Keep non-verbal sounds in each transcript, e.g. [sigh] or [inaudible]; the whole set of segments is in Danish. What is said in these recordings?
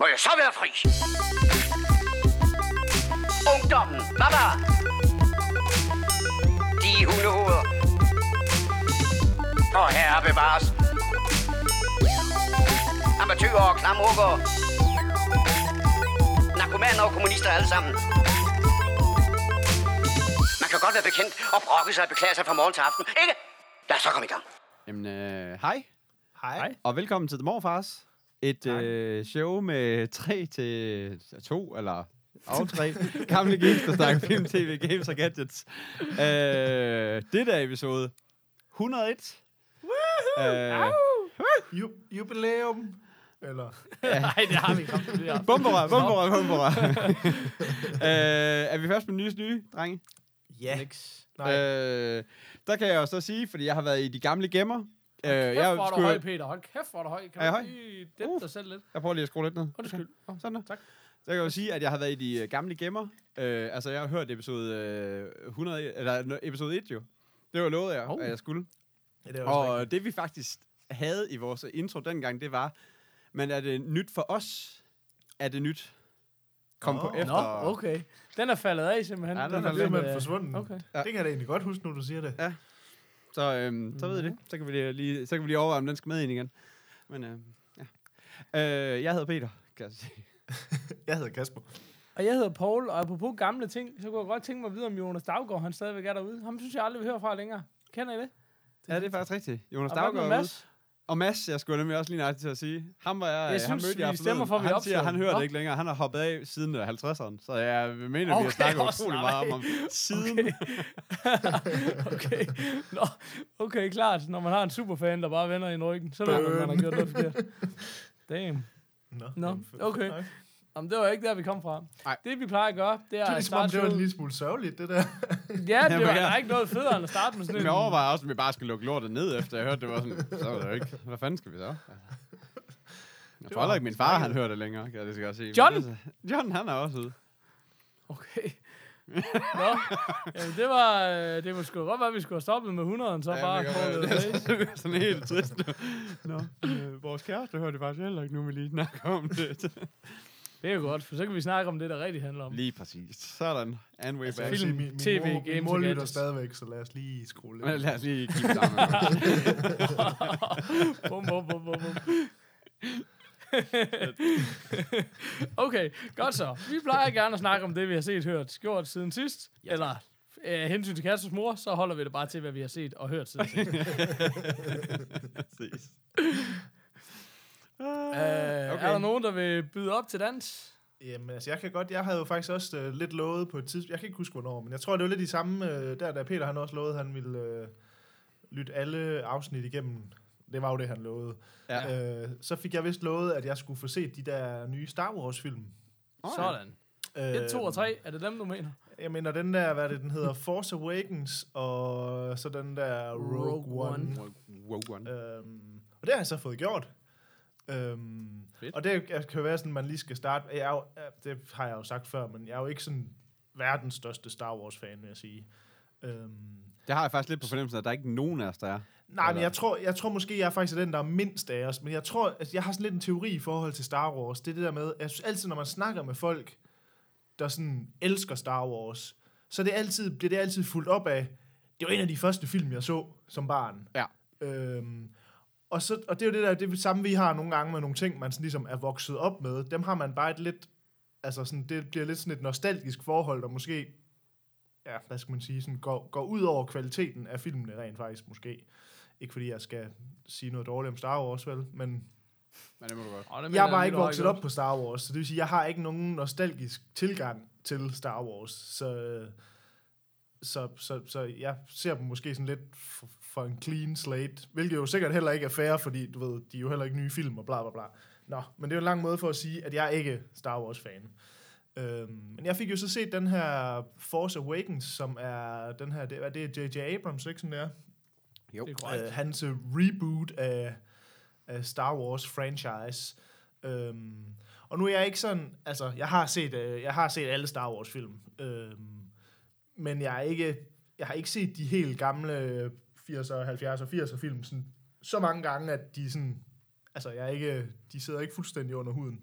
Må jeg så være fri? Ungdommen, baba! De hundehoveder. Og herre bevares. Amatøger og klamrukker. Narkomaner og kommunister alle sammen. Man kan godt være bekendt og brokke sig og beklage sig fra morgen til aften, ikke? Lad os så komme i gang. Jamen, øh, hej, Hej. og velkommen til The Morfars. Et øh, show med tre til to, eller [laughs] tre gamle games, der snakker film, tv, games og gadgets. Øh, det der episode 101. Øh, Ju- jubilæum. Eller, [laughs] Nej, det har vi ikke. Bumperør, bumperør, bumperør. øh, er vi først med nyes nye, drenge? ja. Nix. Nej. Øh, der kan jeg jo så sige, fordi jeg har været i de gamle gemmer. Øh, Kæft, hvor er du høj, Peter. Hold kæft, hvor er du høj. Kan Er jeg du lige dæmpe Uh. dig selv lidt? Jeg prøver lige at skrue lidt ned. Undskyld. Okay. Sådan der. Tak. Så jeg kan jo sige, at jeg har været i de øh, gamle gemmer. Øh, altså, jeg har hørt episode, øh, 100, eller, episode 1 jo. Det var lovet jeg, Oh. at jeg skulle. Ja, det Og det vi faktisk havde i vores intro dengang, det var, men er det nyt for os? Er det nyt? Kom Nå. på efter. Nå, okay. Den er faldet af, simpelthen. Ja, den den er rigtigt. Det er af. forsvundet. Okay. Ja. Det kan jeg da egentlig godt huske, nu du siger det. Ja. Så, øhm, så ved I det. Så kan, vi lige, så kan vi lige overveje, om den skal med ind igen. Men øh, ja. Øh, jeg hedder Peter, kan jeg sige. [laughs] Jeg hedder Kasper. Og jeg hedder Paul, og apropos gamle ting, så kunne jeg godt tænke mig at vide, om Jonas Daggaard, han stadigvæk er derude. Ham synes jeg aldrig, vi hører fra længere. Kender I det? Ja, det er faktisk rigtigt. Jonas Og Daggaard er ude. Og Mads, jeg skulle nemlig også lige nøjagtigt til at sige. Ham var jeg, Jeg han synes, mødte vi jeg stemmer for, vi Han siger, han ham. hører det ikke længere. Han har hoppet af siden øh, 50'erne. Så jeg mener, vi Okay, har snakket utrolig meget om ham siden. Okay. [laughs] okay. Nå, okay, klart. Når man har en superfan, der bare vender i ryggen, så ved man, man har gjort noget forkert. [laughs] Damn. Nå, jamen, f- okay. Jamen, det var ikke der, vi kom fra. Nej. Det, vi plejer at gøre, det Det er er at ligesom, om starte det var en lille smule sørgeligt, det der. Ja, [laughs] det var, der er ikke noget federe end at starte med sådan [laughs] en... jeg overvejer også, om vi bare skal lukke lortet ned, efter jeg hørte, det var sådan, så var det jo ikke. Hvad fanden skal vi så? Altså. Jeg tror heller ikke, min far, han hører det længere, kan jeg så godt sige. John? det er så- John, han er også ude. Okay. Nå, jamen, det var... øh, Det var sgu godt være, at vi skulle have stoppet med 100'eren, så Ja, bare det det, er det er sådan helt trist. Nå, øh, vores kæreste hørte det faktisk heller ikke, nu vi lige snakker om det. Det er jo godt, for så kan vi snakke om det, der rigtig handler om. Lige præcis. Sådan. And way Altså, back. film, min, min TV, mor, games min mor lytter stadigvæk, så lad os lige skrue lidt. Men [laughs] lad os lige kigge sammen. [laughs] bum, bum, bum, bum, bum. [laughs] okay, godt så. Vi plejer gerne at snakke om det, vi har set, hørt, gjort siden sidst. Ja, Eller af hensyn til Kassers mor, så holder vi det bare til, hvad vi har set og hørt siden sidst. Præcis. Uh, okay. Er der nogen, der vil byde op til dans? Jamen, altså, jeg kan godt, jeg havde jo faktisk også øh, lidt lovet på et tidspunkt, jeg kan ikke huske hvornår, men jeg tror, det var lidt i samme, øh, der da Peter han også lovede, han ville øh, lytte alle afsnit igennem. Det var jo det, han lovede. Ja. Øh, så fik jeg vist lovet, at jeg skulle få set de der nye Star Wars-film. Oh, Sådan. Øh, 1, 2 og 3, er det dem, du mener? Jeg mener, den der, hvad er det, den hedder, [laughs] Force Awakens, og så den der Rogue, Rogue One. One. Rogue One. Øhm, og det har jeg så fået gjort. Øhm, Fedt. og det kan jo være sådan, at man lige skal starte. Jeg er jo, det har jeg jo sagt før, men jeg er jo ikke sådan verdens største Star Wars-fan, vil jeg sige. Øhm, Det har jeg faktisk lidt på fornemmelsen, at der er ikke nogen af os, der er. nej, men Eller- jeg tror, jeg tror måske, jeg er faktisk den, der er mindst af os. Men jeg tror, at jeg har sådan lidt en teori i forhold til Star Wars. Det er det der med, jeg synes altid, når man snakker med folk, der sådan elsker Star Wars, så er det altid, bliver det altid fuldt op af, det var en af de første film, jeg så som barn. Ja. Øhm, og, så, og det er jo det der, det samme, vi har nogle gange med nogle ting, man sådan ligesom er vokset op med. Dem har man bare et lidt, altså sådan, det bliver lidt sådan et nostalgisk forhold, der måske, ja, hvad skal man sige, sådan går, går ud over kvaliteten af filmene rent faktisk måske. Ikke fordi jeg skal sige noget dårligt om Star Wars, vel, men Men det må du godt. Oh, det jeg er bare ikke vokset op på Star Wars, så det vil sige, jeg har ikke nogen nostalgisk tilgang til Star Wars, så, så, så, så jeg ser dem måske sådan lidt for en clean slate, hvilket jo sikkert heller ikke er fair, fordi du ved, de er jo heller ikke nye film og bla bla bla. Nå, men det er jo en lang måde for at sige, at jeg er ikke Star Wars-fan. Øhm, men jeg fik jo så set den her Force Awakens, som er den her, det er det er J.J. Abrams, ikke sådan der? Jo. Det er korrekt. øh, hans reboot af, af Star Wars franchise. Øhm, og nu er jeg ikke sådan, altså jeg har set, øh, jeg har set alle Star Wars film, øhm, men jeg er ikke, jeg har ikke set de helt gamle 80'er, 70'er, 80'er film sådan, så mange gange, at de sådan, altså jeg er ikke, de sidder ikke fuldstændig under huden.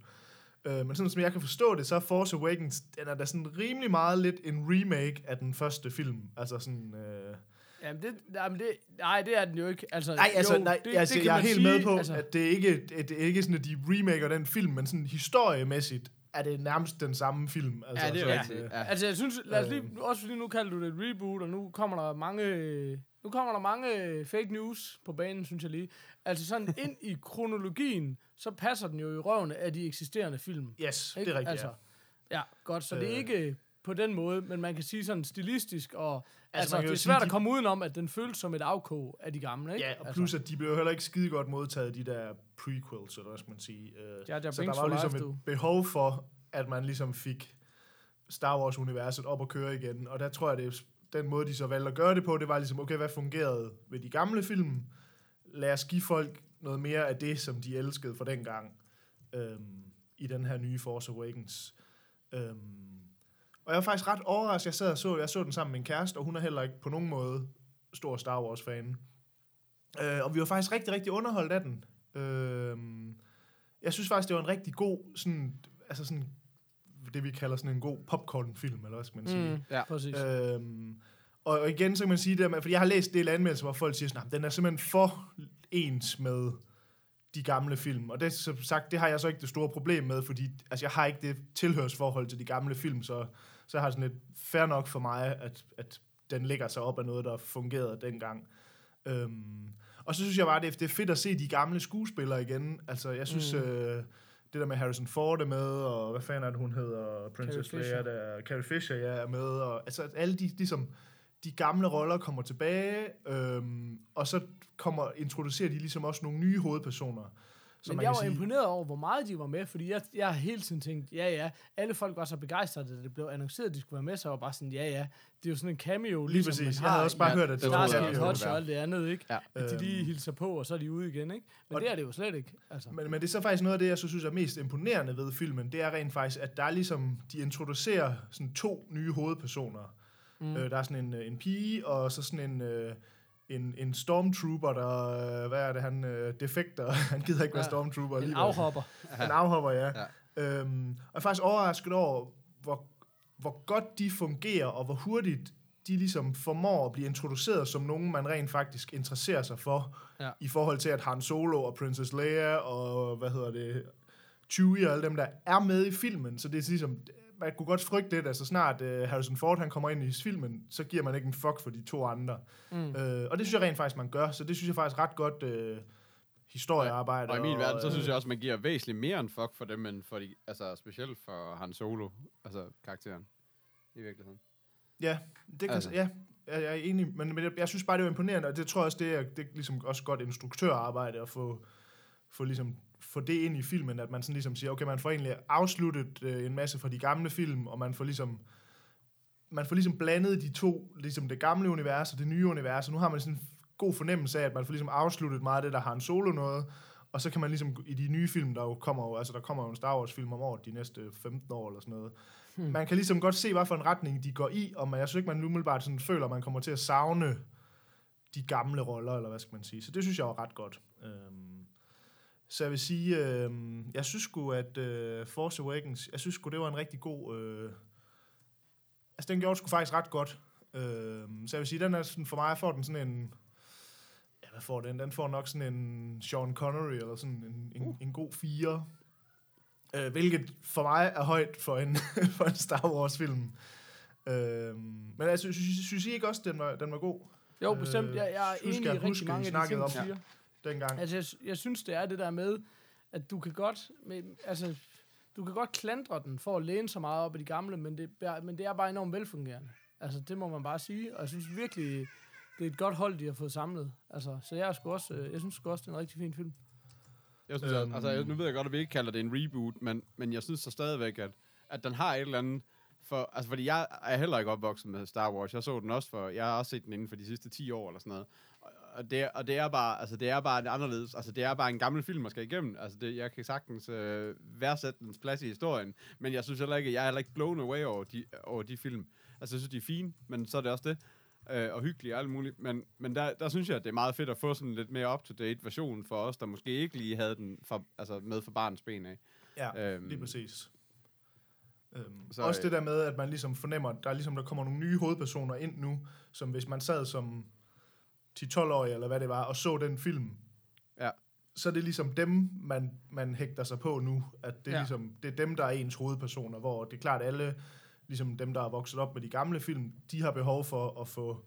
Øh, men sådan som jeg kan forstå det, så er Force Awakens, den er da sådan rimelig meget lidt en remake af den første film. Altså sådan... Øh, Jamen, det, jamen det, nej, det er den jo ikke. Altså, nej, altså, jo, nej, det, altså det kan jeg er helt sige, med på, altså, at det er ikke, det er ikke sådan, at de remaker den film, men sådan historiemæssigt er det nærmest den samme film. Altså, Ja, det er rigtigt. øh, Ja. Altså, jeg synes, lad os lige, Øhm. også fordi nu kalder du det et reboot, og nu kommer der mange, nu kommer der mange fake news på banen, synes jeg lige. Altså sådan ind [laughs] i kronologien, så passer den jo i røven af de eksisterende film. Yes, det Ikke? er rigtigt, altså, ja. godt, så det er Øh. ikke på den måde, men man kan sige sådan stilistisk, og altså, altså det jo er sige, svært de- at komme udenom, at den føles som et afkog af de gamle, ikke? Ja, og altså, plus at de blev jo heller ikke skide godt modtaget, de der prequels, eller hvad skal man sige. Øh, Jar Jar så der var for ligesom life, et du. behov for, at man ligesom fik Star Wars-universet op at køre igen. Og der tror jeg, det er den måde, de så valgte at gøre det på, det var ligesom, okay, hvad fungerede ved de gamle film? Lad os give folk noget mere af det, som de elskede for dengang, øhm, i den her nye Force Awakens. Øhm, og jeg var faktisk ret overrasket. Jeg sad og så, jeg så den sammen med min kæreste, og hun er heller ikke på nogen måde stor Star Wars-fan. Øh, og vi var faktisk rigtig, rigtig underholdt af den. Øh, jeg synes faktisk, det var en rigtig god, sådan, altså sådan, det vi kalder sådan en god popcorn-film, eller hvad skal man sige. Mm, Ja. præcis. Øhm, og, og igen, så kan man sige det, fordi jeg har læst en del anmeldelser, hvor folk siger sådan, "Nah, den er simpelthen for ens med de gamle film. Og det, som sagt, det har jeg så ikke det store problem med, fordi altså, jeg har ikke det tilhørsforhold til de gamle film, så, så jeg har sådan et fair nok for mig, at, at den lægger sig op af noget, der fungerede dengang. Øhm, og så synes jeg bare, det er, det er fedt at se de gamle skuespillere igen. Altså, jeg synes, mm. øh, det der med Harrison Ford er med, og hvad fanden er det, hun hedder? Princess Leia, der, Carrie Fisher, ja, er med. Og, altså, at alle de, ligesom, de gamle roller kommer tilbage, øhm, og så kommer, introducerer de ligesom også nogle nye hovedpersoner. Men jeg var sige, imponeret over, hvor meget de var med, fordi jeg, jeg har hele tiden tænkt, ja ja, alle folk var så begejstrede, da det blev annonceret, at de skulle være med, så var bare sådan, ja ja, det er jo sådan en cameo, Lige ligesom præcis. man Jeg havde har også bare i hørt, at det var- Starsky var- Hutch og alt det andet, ikke? Ja. At de lige Øhm. hilser på, og så er de ude igen, ikke? Men Og- det er det jo slet ikke, altså. Men, men det er så faktisk noget af det, jeg så synes er mest imponerende ved filmen, det er rent faktisk, at der er ligesom, de introducerer sådan to nye hovedpersoner. Mm. Øh, der er sådan en, øh, en pige, og så sådan en, øh, en, en stormtrooper, der, øh, hvad er det, han øh, defekter, [laughs] han gider ikke være stormtrooper En alligevel. afhopper. [laughs] En afhopper, ja. Ja. Øhm, og jeg er faktisk overrasket over, hvor, hvor godt de fungerer, og hvor hurtigt de ligesom formår at blive introduceret som nogen, man rent faktisk interesserer sig for, Ja. i forhold til, at Han Solo og Princess Leia og, hvad hedder det, Chewie og alle dem, der er med i filmen. Så det er ligesom, man kunne godt frygte lidt, at så snart uh, Harrison Ford han kommer ind i filmen, så giver man ikke en fuck for de to andre. Mm. Øh, og det synes jeg rent faktisk, man gør. Så det synes jeg faktisk ret godt øh, historiearbejde. Og i min verden, så synes jeg også, man giver væsentligt mere end fuck for dem, end for de, altså specielt for Han Solo, altså karakteren, i virkeligheden. Ja, det kan, Altså. altså. ja, jeg jeg er enig, men, men jeg, jeg synes bare, det var imponerende, og det tror jeg også, det er, det er ligesom også godt instruktørarbejde at få, få, ligesom, få det ind i filmen, at man sådan ligesom siger, okay, man får egentlig afsluttet øh, en masse fra de gamle film, og man får ligesom man får ligesom blandet de to, ligesom det gamle univers og det nye univers, og nu har man sådan en god fornemmelse af, at man får ligesom afsluttet meget af det, der har en solo noget, og så kan man ligesom i de nye film, der jo kommer jo, altså der kommer jo en Star Wars film om året de næste 15 år eller sådan noget. Hmm. Man kan ligesom godt se, hvad for en retning de går i, og man, jeg synes ikke, man umiddelbart sådan føler, at man kommer til at savne de gamle roller, eller hvad skal man sige. Så det synes jeg var ret godt. Øhm, så jeg vil sige, øhm, jeg synes sgu, at øh, Force Awakens, jeg synes sgu, det var en rigtig god... Øh, altså, den gjorde sgu faktisk ret godt. Øhm, så jeg vil sige, den er sådan, for mig, får den sådan en... Ja, hvad får den? Den får nok sådan en Sean Connery, eller sådan en, en, uh. en god fire. Øh, hvilket for mig er højt for en, [laughs] for en Star Wars-film. Øhm, men jeg synes, synes, synes I ikke også, den var, den var god Jo, bestemt. Øh, Jeg, jeg er husk enig i rigtig mange af de ting, du om- siger. Dengang? Altså, jeg, jeg synes, det er det der med, at du kan godt, med, altså, du kan godt klandre den for at læne så meget op af de gamle, men det, er- men det er bare enormt velfungerende. Altså, det må man bare sige, og jeg synes virkelig, det er et godt hold, de har fået samlet. Altså, så jeg, er sgu også, øh, jeg synes sgu også, det er en rigtig fin film. Jeg synes, øhm, altså, nu ved jeg godt, at vi ikke kalder det en reboot, men, men jeg synes så stadigvæk, at, at den har et eller andet... For, altså, fordi jeg er heller ikke opvokset med Star Wars. Jeg så den også for... Jeg har også set den inden for de sidste 10 år eller sådan noget. Og, det, og det er bare... Altså, det er bare en anderledes... Altså, det er bare en gammel film, man skal igennem. Altså, det, jeg kan sagtens øh, værdsætte dens plads i historien. Men jeg synes heller ikke... Jeg er heller ikke blown away over de, over de film. Altså, jeg synes, de er fine, men så er det også det. Øh, og hyggelige og alt muligt. Men, men der, der synes jeg, at det er meget fedt at få sådan en lidt mere up-to-date version for os, der måske ikke lige havde den for, altså med for barnets ben af. Ja, Øhm, lige præcis. Øhm, så, også øh, det der med, at man ligesom fornemmer, der er ligesom, der kommer nogle nye hovedpersoner ind nu, som hvis man sad som 10-12-årig, eller hvad det var, og så den film, Ja. så er det ligesom dem, man, man hægter sig på nu, at det er, Ja. ligesom, det er dem, der er ens hovedpersoner, hvor det er klart, at alle, ligesom dem, der er vokset op med de gamle film, de har behov for at få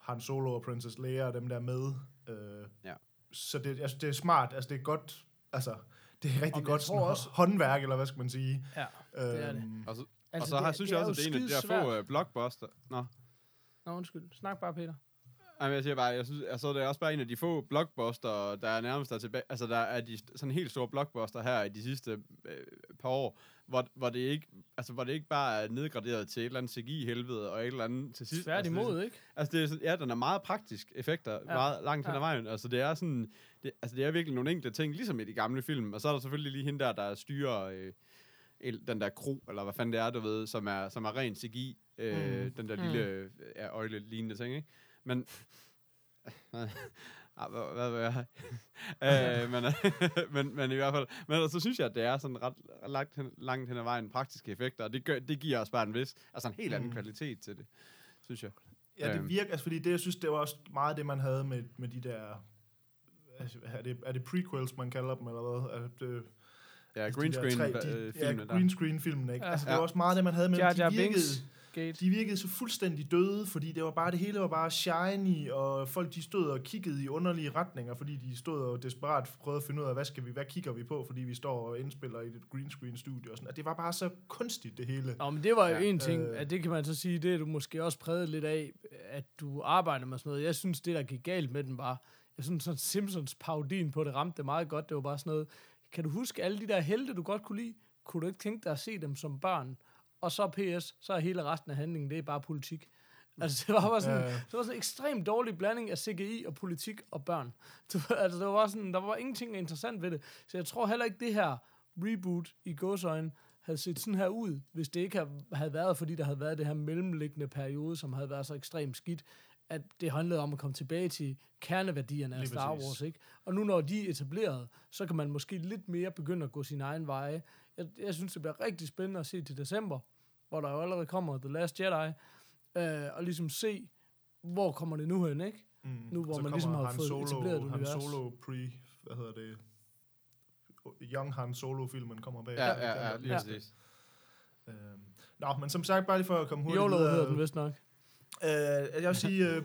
Han Solo og Princess Leia og dem der med. Øh, Ja. Så det, altså, det er smart, altså det er godt, altså det er rigtig godt sådan, også- håndværk, eller hvad skal man sige. Ja, det er det. Øhm, Og så, Altså, og så det har, synes det jeg også, at det er en af de der få uh, blockbuster. Nå. Nå, undskyld. Snak bare, Peter. Jamen, jeg siger bare, jeg synes, altså, det er også bare en af de få blockbuster, der er nærmest er tilbage, altså der er de sådan helt store blockbuster her i de sidste øh, par år, hvor, hvor, det ikke, altså, hvor det ikke bare er nedgraderet til et eller andet CGI-helvede og et eller andet til sidst. Tværtimod, altså, det, ikke? altså, det er, sådan- ja, den er meget praktisk effekter, Ja. meget langt hen ad vejen. Altså, det er sådan, det, altså, det er virkelig nogle enkelte ting, ligesom i de gamle film, og så er der selvfølgelig lige hende der, der styrer øh, den der kro, eller hvad fanden det er, du ved, som er, som er ren CGI, øh, Mm. den der Mm. lille øh, ja, øjle-lignende ting, ikke? Men, [laughs] Ah, hvad, hvad vil jeg [laughs] øh, men, [laughs] men, men i hvert fald, men ellers så synes jeg, at det er sådan ret langt hen, langt hen ad vejen praktiske effekter, og det, gør, det giver os bare en vis, altså en helt anden Mm. kvalitet til det, synes jeg. Ja, det Øhm. virker, altså fordi det, jeg synes, det var også meget det, man havde med, med de der, altså, er det, er det prequels, man kalder dem, eller hvad? Er det, Ja, altså, green de screen tre- de, øh, ja, filmene green screen filmene, ikke? Ja. Altså, det Ja. var også meget det, man havde med. Jar De virkede, Binks Gate. de virkede så fuldstændig døde, fordi det var bare, det hele var bare shiny, og folk de stod og kiggede i underlige retninger, fordi de stod og desperat prøvede at finde ud af, hvad skal vi, hvad kigger vi på, fordi vi står og indspiller i et green screen studie og sådan. Og det var bare så kunstigt, det hele. Nå, men det var jo Ja, en ting, øh. at det kan man så sige, det er du måske også præget lidt af, at du arbejder med sådan noget. Jeg synes, det der gik galt med den var, jeg synes sådan Simpsons parodien på det ramte det meget godt. Det var bare sådan noget, kan du huske alle de der helte, du godt kunne lide? Kunne du ikke tænke dig at se dem som børn? Og så PS, så er hele resten af handlingen, det er bare politik. Altså, det var bare sådan, Ja. det var sådan en ekstremt dårlig blanding af CGI og politik og børn. [laughs] Det var, altså, det var sådan, der var ingenting interessant ved det. Så jeg tror heller ikke, det her reboot i gåsøjne havde set sådan her ud, hvis det ikke havde- været, fordi der havde været det her mellemliggende periode, som havde været så ekstremt skidt, at det handlede om at komme tilbage til kerneværdierne af Star. Wars, ikke? Og nu når de er etableret, så kan man måske lidt mere begynde at gå sin egen veje. Jeg, jeg synes, det bliver rigtig spændende at se til december, hvor der jo allerede kommer The Last Jedi, øh, og ligesom se, hvor kommer det nu hen, ikke? Mm. Nu, hvor Så man ligesom har Han fået Solo, etableret et Han univers. Solo pre, hvad hedder det, Young Han Solo-filmen kommer bag. Ja, ja, ja, lige Ja. præcis. Øhm, Nå, men som sagt, bare lige for at komme hurtigt YOLO videre. hedder den vist nok. Øh, jeg vil sige, øh,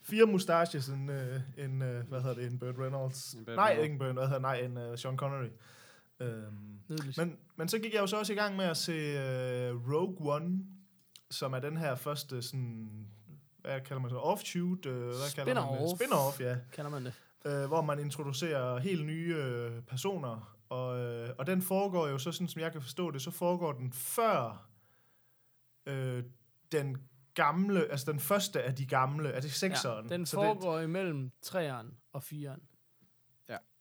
fire mustaches, en, øh, en øh, hvad hedder det, en Burt Reynolds. En Burt nej, Reynolds. ikke en Burt, hvad hedder nej, en øh, Sean Connery. Øhm, Nydeligt. men, men så gik jeg jo så også i gang med at se øh, Rogue One, som er den her første sådan, hvad kalder man så, offshoot, øh, hvad kalder man det? Spin-off. Ja. Kender man det? øh, hvor man introducerer helt nye øh, personer, og, øh, og den foregår jo så, sådan som jeg kan forstå det, så foregår den før øh, den gamle, altså den første af de gamle, er det sekseren? Ja, den Så foregår imellem 3'eren og 4'eren.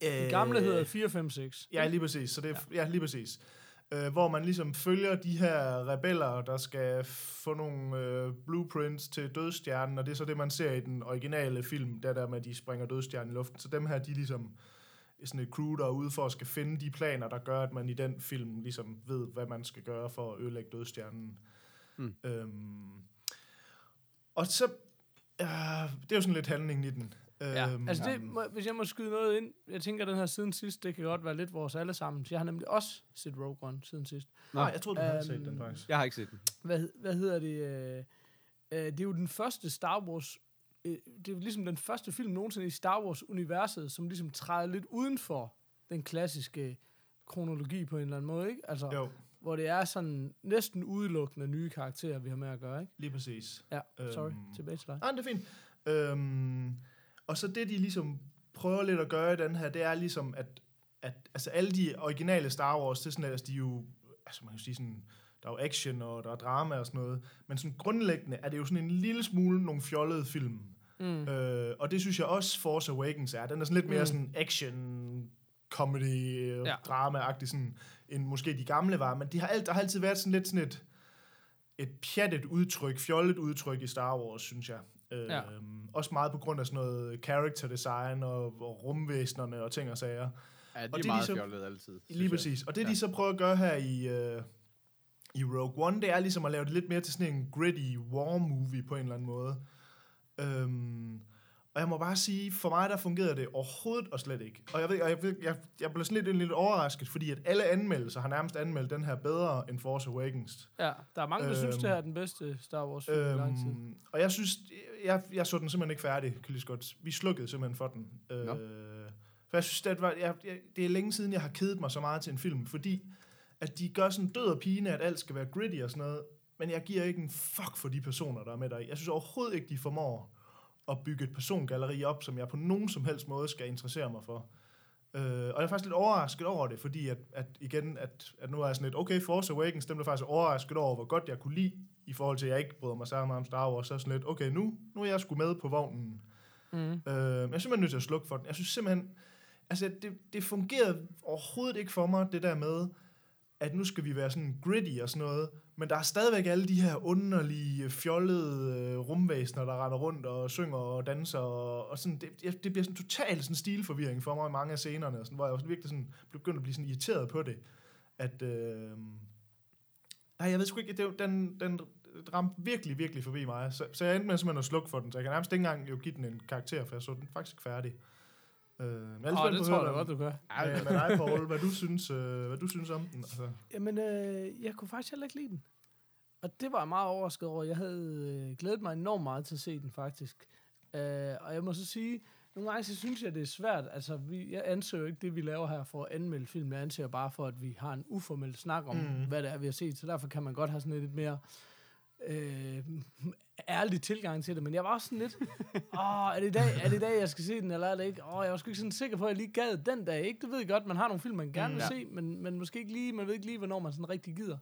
Det, Den gamle hedder 4, 5, 6. Ja, lige præcis. Så det er, ja. ja, lige præcis. Øh, hvor man ligesom følger de her rebeller, der skal få nogle øh, blueprints til dødstjernen, og det er så det, man ser i den originale film, der der med, at de springer dødstjernen i luften. Så dem her, de er ligesom sådan et crew, der er ude for at skal finde de planer, der gør, at man i den film ligesom ved, hvad man skal gøre for at ødelægge dødstjernen. Mm. Øhm, og så, øh, det er jo sådan lidt handlingen i den. Ja, Øhm, altså det, må, hvis jeg må skyde noget ind, jeg tænker, den her siden sidst, det kan godt være lidt vores allesammen. Jeg har nemlig også set Rogue One siden sidst. Nej, jeg troede, du havde Øhm, set den faktisk. Jeg har ikke set den. Hvad, hvad hedder det? Øh, øh, det er jo den første Star Wars, øh, det er ligesom den første film nogensinde i Star Wars-universet, som ligesom træder lidt uden for den klassiske kronologi på en eller anden måde, ikke? Altså, Jo, hvor det er sådan næsten udelukkende nye karakterer, vi har med at gøre, ikke? lige præcis. Ja, sorry. Øhm, Tilbage til dig. Nej, det er fint. Øhm, og så det, de ligesom prøver lidt at gøre i den her, det er ligesom, at, at altså alle de originale Star Wars, det er sådan, at de er jo, altså man kan sige sådan, der er jo action, og der er drama og sådan noget, men sådan grundlæggende er det jo sådan en lille smule nogle fjollede film. Mm. Øh, og det synes jeg også Force Awakens er. Den er sådan lidt mere Mm. sådan action, comedy, Ja. ja. drama-agtig, sådan, end måske de gamle var. Men de har alt, der har altid været sådan lidt sådan et, et pjattet udtryk, fjollet udtryk i Star Wars, synes jeg. Øh, Ja. Også meget på grund af sådan noget character design og, og rumvæsenerne og ting og sager. Ja, det Og er det meget ligesom- fjollet altid. Lige præcis. Og det, Ja. de så prøver at gøre her i, øh, i Rogue One, det er ligesom at lave det lidt mere til sådan en gritty war movie på en eller anden måde. Øhm, og jeg må bare sige, for mig der fungerede det overhovedet og slet ikke. Og jeg ved, og jeg, ved, jeg, jeg blev sådan lidt, lidt overrasket, fordi at alle anmeldelser har nærmest anmeldt den her bedre end Force Awakens. Ja, der er mange, der synes, Øhm, det her er den bedste Star Wars film i lang tid. Øhm, og jeg synes, jeg, jeg så den simpelthen ikke færdig, kan lige godt. Vi slukkede simpelthen for den. Øh, Nå. for jeg synes, det, var, jeg, jeg, det er længe siden, jeg har kedet mig så meget til en film, fordi at de gør sådan død og pine, at alt skal være gritty og sådan noget, men jeg giver ikke en fuck for de personer, der er med der. Jeg synes overhovedet ikke, de formår at bygge et persongalleri op, som jeg på nogen som helst måde skal interessere mig for. Øh, og jeg er faktisk lidt overrasket over det, fordi at, at igen, at, at nu er jeg sådan lidt, okay, Force Awakens, dem der faktisk overrasket over, hvor godt jeg kunne lide, i forhold til, at jeg ikke bryder mig særlig meget om Star Wars, så er sådan lidt, okay, nu, nu er jeg sgu med på vognen. Mm. Øh, men jeg er simpelthen nødt til at slukke for den. Jeg synes simpelthen, altså det, det fungerede overhovedet ikke for mig, det der med, at nu skal vi være sådan gritty og sådan noget, men der er stadigvæk alle de her underlige, fjollede øh, rumvæsener, der render rundt og synger og danser, og, og sådan, det, det bliver sådan total sådan stilforvirring for mig i mange af scenerne, og sådan, hvor jeg også virkelig sådan, begyndte at blive sådan irriteret på det, at, øh, nej, jeg ved sgu ikke, det, den, den ramte virkelig, virkelig forbi mig, så, så jeg endte med simpelthen at slukke for den, så jeg kan nærmest ikke engang jo give den en karakter, for jeg så den faktisk færdig. Øh, men lidt det tror jeg godt, du gør. hvad- med, med dig, Paul, hvad du synes, øh, hvad du synes om den. Altså. Jamen, øh, jeg kunne faktisk heller ikke lide den. Og det var jeg meget overrasket over. Jeg havde øh, glædet mig enormt meget til at se den, faktisk. Øh, og jeg må så sige, nogle gange så synes jeg, det er svært. Altså, vi, jeg anser jo ikke det, vi laver her for at anmelde film. Jeg anser bare for, at vi har en uformel snak om, mm. hvad det er, vi har set. Så derfor kan man godt have sådan lidt mere øh, ærlig tilgang til det. Men jeg var også sådan lidt, åh, er det, i dag, er det i dag, jeg skal se den, eller er det ikke? Åh, jeg var sgu ikke sådan sikker på, at jeg lige gad den dag. Ikke? Du ved godt, man har nogle film, man gerne Mm. vil Ja. se, men, men måske ikke lige, man ved ikke lige, hvornår man sådan rigtig gider.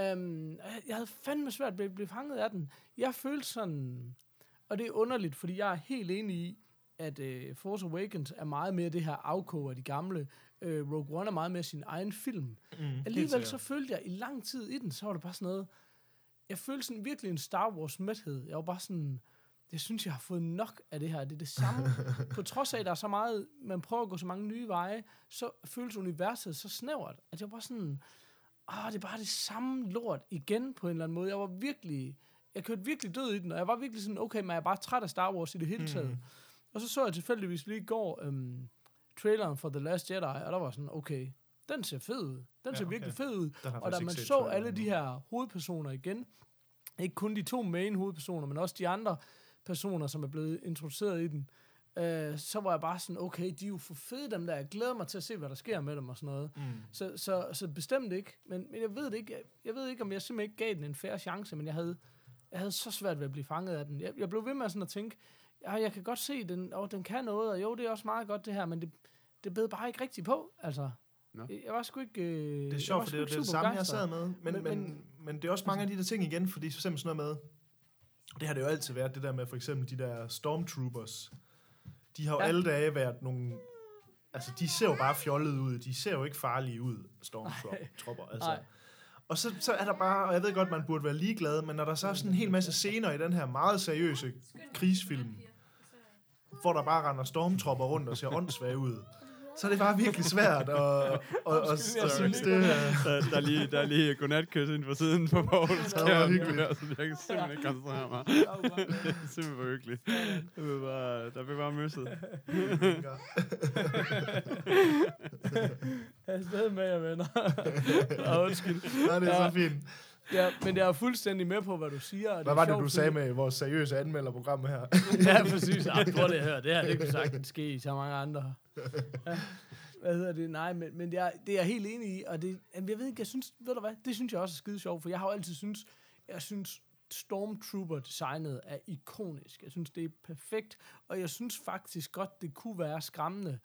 Um, jeg havde fandme svært ved at blive fanget af den. Jeg følte sådan, og det er underligt, fordi jeg er helt enig i, at uh, Force Awakens er meget mere det her afkog af de gamle. Uh, Rogue One er meget mere sin egen film. Mm, Alligevel så følte jeg i lang tid i den, så var det bare sådan noget, jeg følte sådan virkelig en Star Wars mæthed. Jeg var bare sådan, jeg synes, jeg har fået nok af det her. Det er det samme. [laughs] på trods af, at der er så meget, man prøver at gå så mange nye veje, så føles universet så snævert, at jeg var bare sådan, ah, det er bare det samme lort igen på en eller anden måde. Jeg var virkelig, jeg kørte virkelig død i den, og jeg var virkelig sådan, okay, men jeg er bare træt af Star Wars i det hele taget. Mm. Og så så jeg tilfældigvis lige i går øhm, traileren for The Last Jedi, og der var sådan, okay, den ser fed ud. Den Ja, ser okay. virkelig fed ud. Og da man så traileren alle de her hovedpersoner igen, ikke kun de to main hovedpersoner, men også de andre personer, som er blevet introduceret i den, øh, så var jeg bare sådan, okay, de er jo for fede dem der, jeg glæder mig til at se, hvad der sker med dem og sådan noget. Mm. Så, så, så bestemt ikke, men, men jeg ved det ikke, jeg, jeg ved ikke, om jeg simpelthen ikke gav den en færre chance, men jeg havde, jeg havde så svært ved at blive fanget af den. Jeg, jeg blev ved med sådan at tænke, ja, jeg kan godt se, den, og den kan noget, og jo, det er også meget godt det her, men det, det bed bare ikke rigtigt på, altså. Jeg, var sgu ikke... Øh, Det er sjovt, for det er det, det samme, jeg sad med. Men, men, Men- men, men- men det er også mange af de der ting igen, fordi for eksempel sådan noget med, det har det jo altid været, det der med for eksempel de der stormtroopers. De har jo Ja. alle dage været nogle... Altså, de ser jo bare fjollede ud. De ser jo ikke farlige ud, stormtropper. Altså. Og så, så er der bare, og jeg ved godt, man burde være ligeglad, men når der så er sådan en hel masse scener i den her meget seriøse krigsfilm, hvor der bare render stormtropper rundt og ser åndssvage ud, så er det bare virkelig svært at, [laughs] at, at, at, at synes, det er... Der, der, er lige, der er lige godnatkys ind på siden på Poul. Jeg så jeg kan simpelthen ikke koncentrere mig. Det er simpelthen for hyggeligt. Det blev bare, der blev bare møsset. Jeg er stadig med jer, venner. [laughs] og undskyld. Nej, det er så fint. Ja, men jeg er fuldstændig med på, hvad du siger. og Hvad er var det, sjovt, du sagde fordi- med vores seriøse anmelderprogram her? [laughs] ja, præcis. Ja, prøv lige at høre. Det her, det kunne sagtens ske i så mange andre. Ja. Hvad hedder det? Nej, men, men det, er, det er jeg helt enig i. Og det, jamen, jeg ved ikke, jeg synes, ved du hvad, det synes jeg også er skide sjovt, for jeg har jo altid synes, jeg synes, Stormtrooper-designet er ikonisk. Jeg synes, det er perfekt, og jeg synes faktisk godt, det kunne være skræmmende.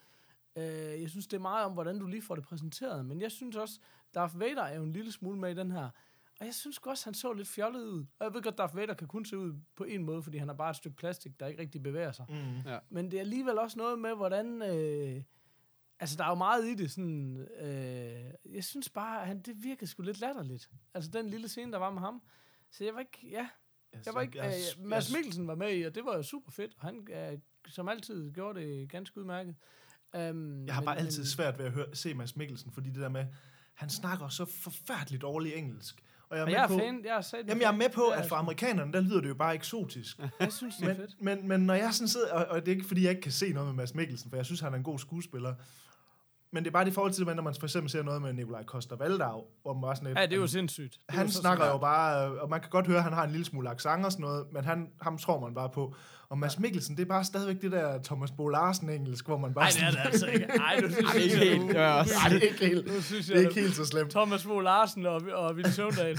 Øh, jeg synes, det er meget om, hvordan du lige får det præsenteret, men jeg synes også, Darth Vader er jo en lille smule med i den her. Og jeg synes også, han så lidt fjollet ud. Og jeg ved godt, Darth Vader kan kun se ud på en måde, fordi han er bare et stykke plastik, der ikke rigtig bevæger sig. Mm. Men det er alligevel også noget med, hvordan... Øh, altså, der er jo meget i det, sådan... Øh, jeg synes bare, at han, det virkede sgu lidt latterligt. Altså, den lille scene, der var med ham. Så jeg var ikke... Ja, jeg var ikke... jeg, Øh, Mads Mikkelsen var med i, og det var jo super fedt. Og han, øh, som altid, gjorde det ganske udmærket. Um, Jeg har bare altid svært ved at høre, se Mads Mikkelsen, fordi det der med, han snakker så forfærdeligt dårligt engelsk. Og jeg er, Og med jeg er på, fan, jeg er sat Jamen, jeg er med på, at for amerikanerne, der lyder det jo bare eksotisk. [laughs] Jeg synes, det er Men, fedt. men, men når jeg sådan sidder, og, og det er ikke fordi, jeg ikke kan se noget med Mads Mikkelsen, for jeg synes, han er en god skuespiller. Men det er bare det i forhold til, når man for eksempel ser noget med Nikolaj Koster Valdau, hvor man bare sådan lidt, Ja, det er jo sindssygt. Det han snakker jo bare, og man kan godt høre, at han har en lille smule accent og sådan noget, men han, ham tror man bare på. Og Mads Mikkelsen, det er bare stadigvæk det der Thomas Bo Larsen engelsk, hvor man bare Nej, det er det altså ikke. Ej, du synes, Ikke jeg, helt. Det var også- Nej, det er ikke helt, Nu synes det er jeg, ikke helt så slemt. Thomas Bo Larsen og, og Ville Søvndal.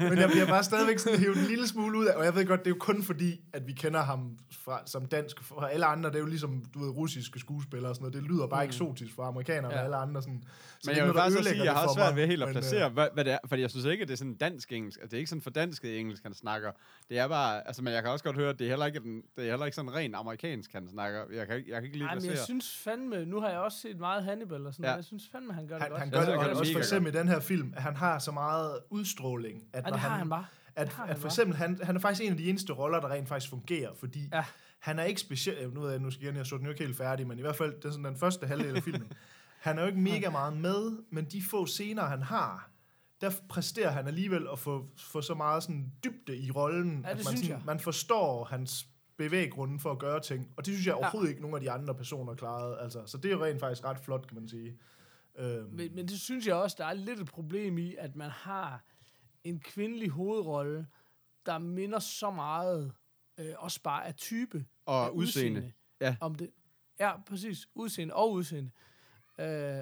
Men jeg bliver bare stadigvæk sådan hævet en lille smule ud af, og jeg ved godt, det er jo kun fordi, at vi kender ham fra, som dansk, for alle andre, det er jo ligesom, du ved, russiske skuespillere og sådan noget, det lyder bare Mm. eksotisk for amerikanere Ja. og alle andre sådan. Så Men det er jeg vil også ødelægger sige, at jeg det har for også svært ved helt at placere, øh, hvad, hvad det er. Fordi jeg synes ikke, at det er sådan dansk engelsk. Altså, det er ikke sådan fordansket engelsk, han snakker. Det er bare, altså, men jeg kan også godt høre, at det er heller ikke, den, det er heller ikke sådan ren amerikansk, han snakker. Jeg kan, ikke- jeg kan ikke lige Ej, men jeg synes fandme, nu har jeg også set meget Hannibal og sådan Ja. noget. Jeg synes fandme, han gør det Han, godt. han gør det, han og det også for eksempel i den her film, at han har så meget udstråling, at Ja, når det har han bare. at, har at han for eksempel, han, han er faktisk en af de eneste roller, der rent faktisk fungerer, fordi Ja. han er ikke specielt, nu ved jeg, nu skal jeg, jeg så den jo ikke helt færdig, men i hvert fald, det er sådan den første halvdel af filmen, [laughs] han er jo ikke mega meget med, men de få scener, han har, der præsterer han alligevel at få, få så meget sådan dybde i rollen, Ja, at man, sådan, jeg. man forstår hans bevæggrunden for at gøre ting, og det synes jeg Ja. overhovedet ikke, nogen af de andre personer klarede, altså, så det er jo rent faktisk ret flot, kan man sige. Øhm, Men, men det synes jeg også, der er lidt et problem i, at man har en kvindelig hovedrolle, der minder så meget, øh, også bare af type. Og af udseende. Ja. Om det, ja, præcis. Udseende og udseende. Øh,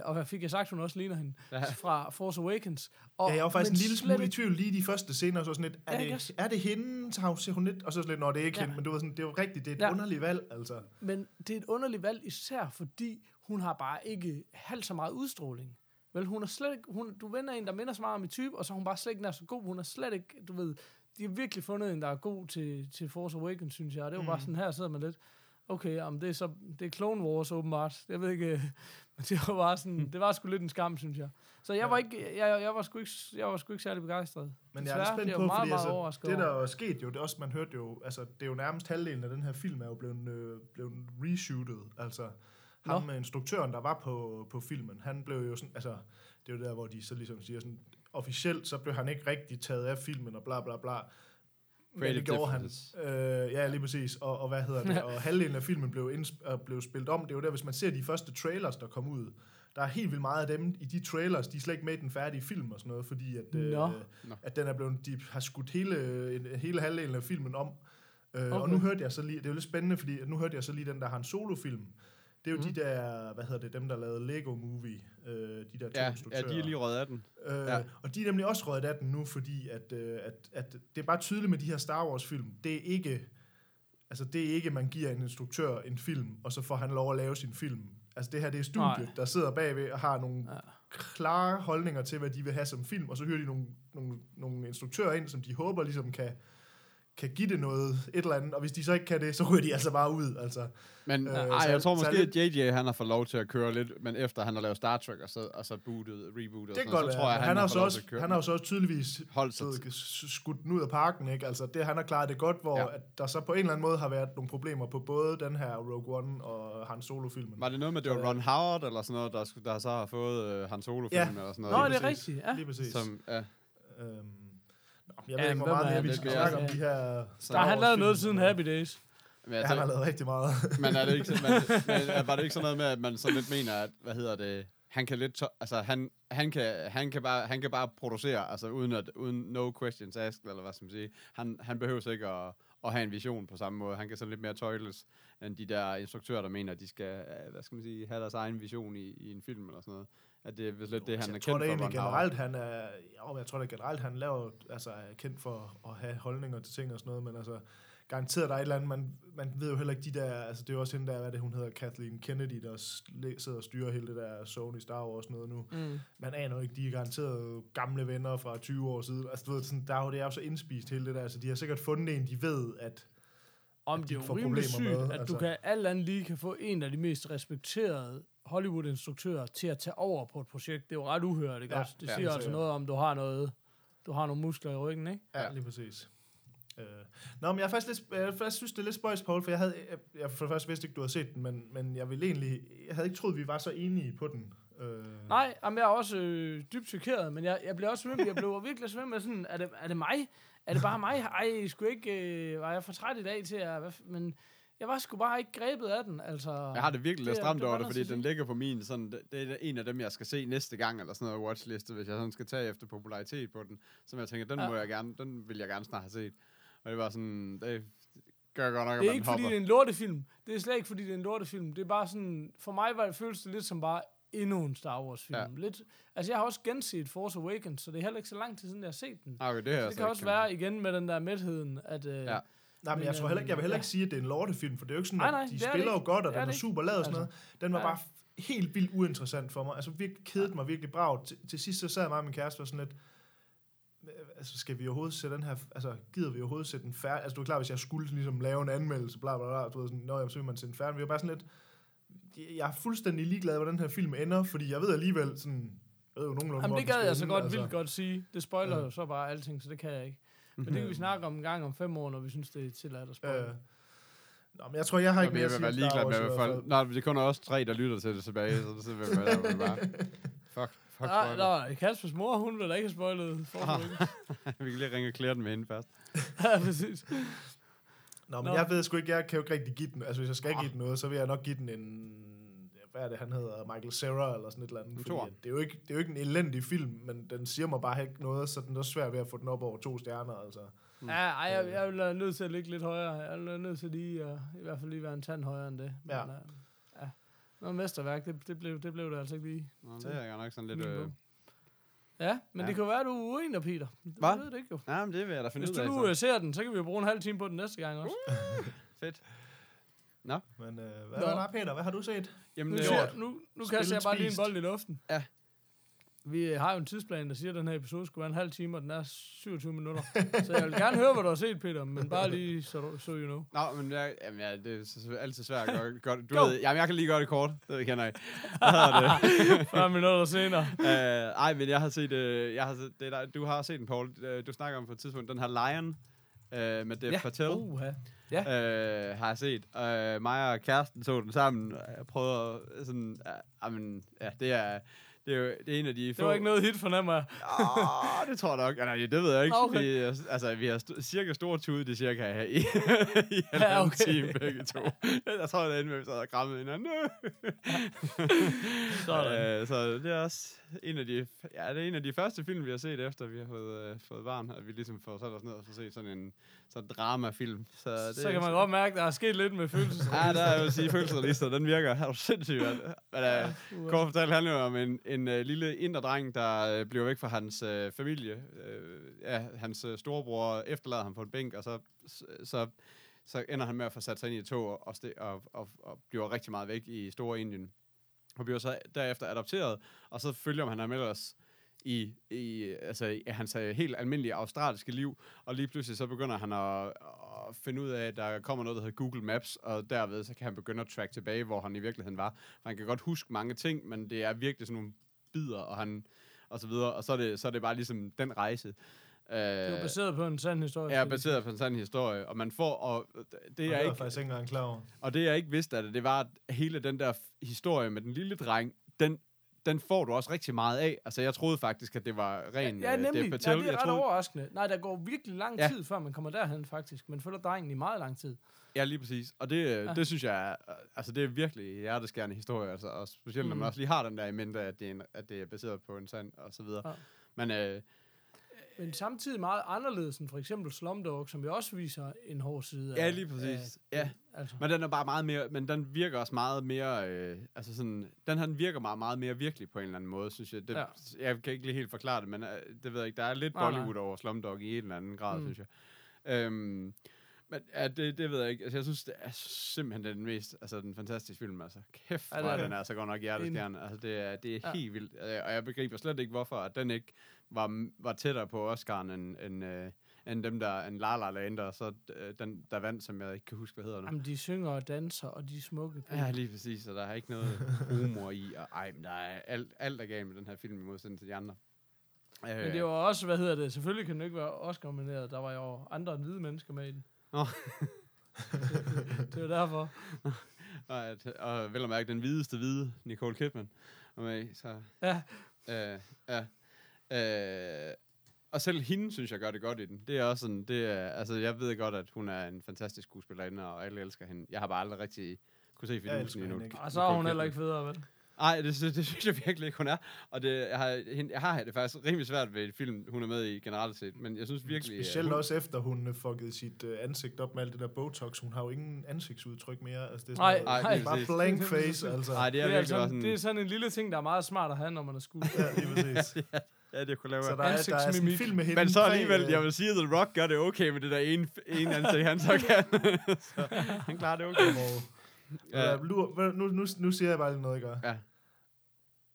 og hvad fik jeg sagt, hun også ligner hende Ja. fra Force Awakens. Og, Ja, jeg var faktisk en lille slet smule i tvivl lige de første scener, så sådan lidt, er, Ja, det, også? er det hende? Så har hun, lidt, og så sådan lidt, nå, det er ikke Ja. hende, men du ved sådan, det jo rigtigt, det er et Ja. underligt valg, altså. Men det er et underligt valg, især fordi hun har bare ikke halvt så meget udstråling. Vel, hun er slet ikke, hun, du vender en, der minder så meget om i type, og så er hun bare slet ikke nær så god. Hun er slet ikke, du ved, de har virkelig fundet en, der er god til, til Force Awakens, synes jeg. Og det var mm. bare sådan, her sidder man lidt, okay, om det er så, det er Clone Wars åbenbart. Jeg ved ikke, øh, [laughs] men det var bare sådan, det var sgu lidt en skam, synes jeg. Så jeg var ikke, jeg, jeg var sgu ikke, jeg var sgu ikke særlig begejstret. Men jeg er lidt spændt på, meget, fordi meget altså, det, der er sket jo, det er også, man hørte jo, altså, det er jo nærmest halvdelen af den her film er jo blevet, øh, blevet reshootet, altså, ham med instruktøren, der var på, på filmen, han blev jo sådan, altså, det er jo der, hvor de så ligesom siger sådan, officielt, så blev han ikke rigtig taget af filmen, og bla bla bla. Men Creative det gjorde han. Øh, ja, lige præcis. Og, og hvad hedder det? Og halvdelen af filmen blev, indsp- øh, blev spillet om. Det er jo der, hvis man ser de første trailers, der kom ud, der er helt vildt meget af dem i de trailers, de er slet ikke med i den færdige film og sådan noget, fordi at, øh. Nå. at den er blevet, de har skudt hele, en, hele halvdelen af filmen om. Øh, okay. Og nu hørte jeg så lige, det er jo lidt spændende, fordi at nu hørte jeg så lige den der Han Solo-film. Det er jo mm. de der, hvad hedder det, dem der lavede Lego Movie, øh, de der to Ja, ja, instruktører. de er lige røget af den. Øh, Ja. ja. Og de er nemlig også røget af den nu, fordi at, øh, at, at det er bare tydeligt med de her Star Wars-film. Det er ikke, altså det er ikke, man giver en instruktør en film, og så får han lov at lave sin film. Altså det her, det er studiet, Nej. der sidder bagved og har nogle Ja. ja. klare holdninger til, hvad de vil have som film, og så hører de nogle, nogle, nogle instruktører ind, som de håber ligesom kan, kan give det noget, et eller andet, og hvis de så ikke kan det, så ryger de altså bare ud, altså. Men Øh, øh, ej, så- jeg tror så måske, lidt- at JJ han har fået lov til at køre lidt, men efter han har lavet Star Trek, og så, og så bootet, rebootet, Det og kan sådan, godt så tror jeg, men han, har har så fået lov også, til at køre han har jo så også tydeligvis holdt sig skudt den ud af parken, ikke? Altså, det, han har klaret det godt, hvor Ja. at der så på en eller anden måde har været nogle problemer på både den her Rogue One og Han Solo-filmen. Var det noget med, det var Ron Howard, eller sådan noget, der, der så har fået uh, Han Solo-film, Ja. eller sådan Nå, noget? det er rigtigt, ja. Lige præcis. Som, ja. Øhm, nå, jeg ved Ja, ikke, hvor meget er mere vi det? skal Det snakke er- om de her Der har han lavet noget siden Happy Days. Men, Ja, han har lavet rigtig meget. [laughs] men er det ikke, men, [laughs] men, var det ikke sådan noget med, at man sådan lidt mener, at, hvad hedder det, han kan lidt, to- altså han, han kan, han kan bare, han kan bare producere, altså uden at, uden no questions asked, eller hvad skal man sige. Han, han behøver ikke at, at have en vision på samme måde. Han kan sådan lidt mere tøjles end de der instruktører, der mener, at de skal, øh, hvad skal man sige, have deres egen vision i, i en film eller sådan noget. At det er lidt det, han er jeg kendt tror for, da egentlig Ron Howard. generelt, han er, jo, jeg tror da generelt, han laver, altså er kendt for at have holdninger til ting og sådan noget, men altså, garanteret der er et eller andet, man, man ved jo heller ikke de der, altså det er jo også hende der, hvad er det, hun hedder, Kathleen Kennedy, der sidder og styrer hele det der Sony Star Wars noget nu. Mm. Man aner jo ikke, de er garanteret gamle venner fra 20 år siden. Altså du ved, sådan, der er jo, det er jo så indspist hele det der, altså de har sikkert fundet en, de ved, at Om at det de er får jo rimelig sygt, problemer med, at altså. du kan alt andet lige kan få en af de mest respekterede Hollywood-instruktører til at tage over på et projekt. Det er jo ret uhørt, ikke Ja, også? Det ja, siger altså noget om, du har noget, du har nogle muskler i ryggen, ikke? ja, Ja. lige præcis. Øh, nå, men jeg, er faktisk lidt, jeg faktisk synes, det er lidt spøjs, Paul, for jeg havde, jeg, jeg for det første vidste ikke, du havde set den, men, men jeg ville egentlig, jeg havde ikke troet, vi var så enige på den. Øh, Nej, jamen, jeg er også øh, dybt chokeret, men jeg, jeg blev også svimmel. Jeg blev [laughs] virkelig svimmel med sådan, er det, er det mig? Er det bare mig? Ej, skulle ikke, øh, var jeg for træt i dag til at... Hvad, men jeg var sgu bare ikke grebet af den, altså... Jeg har det virkelig lidt stramt er over det, fordi den ligger på min, sådan, det, det er en af dem, jeg skal se næste gang, eller sådan noget watchliste, hvis jeg sådan skal tage efter popularitet på den. Så jeg tænker, den, Ja. må jeg gerne, den vil jeg gerne snart have set. Og det var sådan, det gør godt nok, Det er ikke, fordi hopper. det er en lortefilm. Det er slet ikke, fordi det er en lortefilm. Det er bare sådan... For mig var det, føles det lidt som bare endnu en Star Wars-film. Ja. Lidt, altså, jeg har også genset Force Awakens, så det er heller ikke så lang tid siden, jeg har set den. Ah, Okay, det, er Så det kan også være igen med den der mætheden, at... Øh, Ja. Nej, men Men, jeg, tror heller jeg vil heller øhm, ikke sige, at det er en lortefilm, for det er jo ikke sådan, Nej, at nej, de er det spiller jo godt, og er den er super lavet og sådan Altså, noget. Den var ja. bare helt vildt uinteressant for mig. Altså virkelig kedede mig virkelig bragt. Til, til sidst så sad mig og min kæreste og var sådan lidt, "Øh, altså skal vi overhovedet sætte den her, altså gider vi overhovedet sætte den færdig? Altså du er klar, hvis jeg skulle ligesom lave en anmeldelse, bla bla bla, du ved sådan, nå, så vil man sætte den færdig. Vi var bare sådan lidt, jeg er fuldstændig ligeglad, hvordan den her film ender, fordi jeg ved alligevel sådan, jeg ved jo nogenlunde, Jamen, det gad jeg så ende, godt, altså. vildt godt sige. Det spoiler Ja. jo så bare alting, så det kan jeg ikke. Men det kan vi snakke om en gang om fem år, når vi synes, det er tilladt at spoile. Øh, Nå, men jeg tror, jeg har ikke Jamen, mere jeg at vil sige være om Star ligeglad med, hvad folk... Nej, det er kun os tre, der lytter til det tilbage, så så vil jeg være bare... [laughs] Fuck, fuck Nej, nej, Kaspers mor, hun vil da ikke have spoilet Ah. [laughs] Vi kan lige ringe og klæde den med hende først. [laughs] ja, præcis. Nå, men Nå. jeg ved sgu ikke, jeg kan jo ikke rigtig give den, altså hvis jeg skal Ah. give den noget, så vil jeg nok give den en, hvad er det, han hedder, Michael Cera eller sådan et eller andet. Fordi det, er jo ikke, det er jo ikke en elendig film, men den siger mig bare ikke noget, så den er svært ved at få den op over to stjerner, altså. Mm. Ja, ej, jeg, jeg være nødt til at ligge lidt højere. Jeg være nødt til lige, at, i hvert fald lige være en tand højere end det. Ja. Men, uh, ja. Noget mesterværk, det, det, blev, det blev det altså ikke lige. Nå, det er jeg nok sådan lidt... Øh... Ja, men Ja. det kan jo være, at du er uenig, Peter. Hvad? Jeg ved det ikke jo. Ja, men det vil jeg da finde Hvis ud du af. nu så. øh, ser den, så kan vi jo bruge en halv time på den næste gang også. Fedt. Men øh, hvad Nå. er der, Peter? Hvad har du set? Jamen, Nu, det siger, nu, nu kaster jeg bare lige en bold i luften. Ja. Vi øh, har jo en tidsplan, der siger, at den her episode skulle være en halv time, og den er 27 minutter. så jeg vil gerne høre, hvad du har set, Peter, men bare lige så, du, så you know. Nå, men jeg, jamen, ja, det er så- altid svært at gøre, gøre Du Go. ved, jamen, jeg kan lige gøre det kort. Det [laughs] kender jeg. Hvad? 40 minutter senere. uh, [laughs] ej, men jeg har set, uh, jeg har set det der, du har set den, Paul. Uh, du snakker om på et tidspunkt, den her Lion uh, med Dev Ja. Patel. Uh, uh, har jeg set. Uh, mig og kæresten så den sammen. Jeg prøvede at sådan, uh, amen, ja, det er, det er jo det er en af de det var ikke noget hit, fornemmer jeg. Åh, det tror jeg nok. Ja, Nej, det ved jeg ikke. Okay. Er- altså, vi har st- cirka store tude, det cirka her i, [laughs] i en Ja, okay. time begge to. Jeg tror, det endte med, at vi sad og krammede hinanden. [laughs] Sådan. Øh, så det er også en af de, ja, det er en af de første film, vi har set efter, vi har fået, øh, fået barn, at vi ligesom får sat os ned og får set sådan en sådan dramafilm. Så, det Så kan man godt mærke, at der er sket lidt med følelser. Ja, der er vil sige, følelseslister, den virker. Er du sindssygt, mand? Men, øh, Kort fortalt handler det om en, en uh, lille inderdreng, der øh, bliver væk fra hans øh, familie. Øh, ja, hans øh, storebror efterlader ham på en bænk, og så, så, så ender han med at få sat sig ind i et tog og, sti- og, og, og bliver rigtig meget væk i Store Indien. Og bliver så derefter adopteret, og så følger man ham ellers i, i, altså, i hans øh, helt almindelige australske liv, og lige pludselig så begynder han at, at finde ud af, at der kommer noget, der hedder Google Maps, og derved så kan han begynde at track tilbage, hvor han i virkeligheden var. For han kan godt huske mange ting, men det er virkelig sådan nogle bidder, og han og så videre, og så er det, så er det bare ligesom den rejse. Det er baseret på en sand historie. er baseret på en sådan historie, og man får, og det Det er jeg ikke, faktisk ikke engang klar over. og det jeg ikke vidste, at det var, at hele den der historie med den lille dreng, den, den får du også rigtig meget af. Altså, jeg troede faktisk, at det var ren Ja, øh, nemlig. Dev Ja, Patel. det er ret troede, overraskende. Nej, der går virkelig lang Ja. tid, før man kommer derhen, faktisk. Man følger drengen i meget lang tid. Ja, lige præcis. Og det, ja. Ja. det synes jeg, er, altså det er virkelig hjerteskærende historie, altså, og specielt når Mhm. man også lige har den der i mente, at det er, en, at det er baseret på en sand, og så videre. Ja. Men øh, Men samtidig meget anderledes end for eksempel Slumdog, som jo også viser en hård side ja, af... lige præcis. af- Ja, Altså. men den er bare meget mere, men den virker også meget mere, øh, altså sådan, den her den virker meget, meget mere virkelig på en eller anden måde, synes jeg. Det, Ja. ja. Jeg kan ikke lige helt forklare det, men øh, det ved jeg ikke, der er lidt Nej, nej. Bollywood over Slumdog i en eller anden grad, Mm. synes jeg. Øhm, men ja, det, det ved jeg ikke. Altså, jeg synes, det er simpelthen den mest, altså den fantastiske film, altså. Kæft, Ja, ja, det er den er så godt nok hjerteskærende. Altså, det er, det er Ja. ja. helt vildt. Og jeg begriber slet ikke, hvorfor at den ikke var, var tættere på Oscar'en end, end, øh, end dem, der, end La La Land, og så øh, den, der vandt, som jeg ikke kan huske, hvad hedder nu. Jamen, de synger og danser, og de er smukke. Ja, lige præcis, og der er ikke noget humor i, og ej, men der er alt, alt er galt med den her film i modsætning til de andre. Øh, Men det var også, hvad hedder det, selvfølgelig kan den ikke være Oscar-nomineret. Der var jo andre end hvide mennesker med i den. Nå. [laughs] det var derfor. og, at, og vel at mærke den hvideste hvide, Nicole Kidman. Og med, så, Ja, øh, ja. Øh, og selv hende, synes jeg, gør det godt i den. Det er også sådan, det er, altså jeg ved godt, at hun er en fantastisk skuespillerinde, og alle elsker hende. Jeg har bare aldrig rigtig kunne se fidusen endnu. og så er hun heller ikke federe, vel? Nej, det, det, det, synes jeg virkelig ikke, hun er. Og det, jeg, har, hende- jeg har det faktisk rimelig svært ved et film, hun er med i generelt set. Men jeg synes virkelig... Specielt hun, også efter hun øh, fuckede sit uh, ansigt op med alt det der Botox. Hun har jo ingen ansigtsudtryk mere. Altså, det er Nej, sådan nej, lige bare præcis. blank face, altså. Nej, det er Det er, virkelig sådan, sådan... det er sådan en lille ting, der er meget smart at have, når man er skuespiller. Ja, lige præcis. [laughs] ja, det kunne lave. Så der er, der er sådan en Ansigtsmimik. film med hende. Men så alligevel, af- jeg vil sige, at The Rock gør det okay med det der ene, ene ansigt, han så kan. [laughs] så han klarer det okay. Ja. Nu, nu, nu, nu siger jeg bare lige noget, ikke? Ja.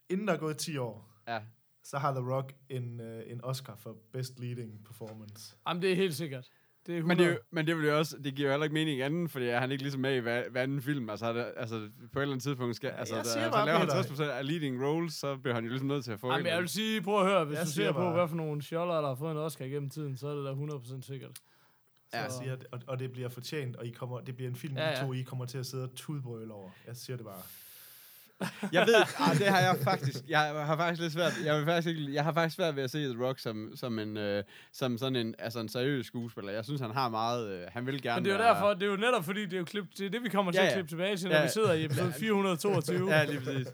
Inden der er gået 10 år, Ja. så har The Rock en, uh, en Oscar for Best Leading Performance. Jamen, det er helt sikkert. Det er 100. Men det, men det vil jo også, det giver jo heller ikke mening anden, fordi er han ikke ligesom med i hver, hver anden film. Altså, er det, altså på et eller andet tidspunkt skal, altså, jeg der, altså bare, laver Peter. 50 af leading roles, så bliver han jo ligesom nødt til at få Jamen, en. jeg vil sige, prøv at høre, hvis Jeg du siger ser på, bare- hvad for nogle sjoller, der har fået en Oscar igennem tiden, så er det da 100% sikkert. Ja, Jeg Så- siger, og, og det bliver fortjent, og I kommer, det bliver en film, Ja, ja, ja. to I kommer til at sidde og tudbrøle over. Jeg siger det bare. Jeg ved, ah, det har jeg faktisk, jeg har faktisk lidt svært, jeg, vil faktisk ikke, jeg har faktisk svært ved at se The Rock som, som, en, øh, som sådan en, altså en seriøs skuespiller. Jeg synes, han har meget, øh, han vil gerne Men det er jo være, derfor, det er jo netop fordi, det er jo klip, det, er det vi kommer til Ja, at ja. klippe tilbage til, når Ja. vi sidder i episode 422. Ja, lige præcis.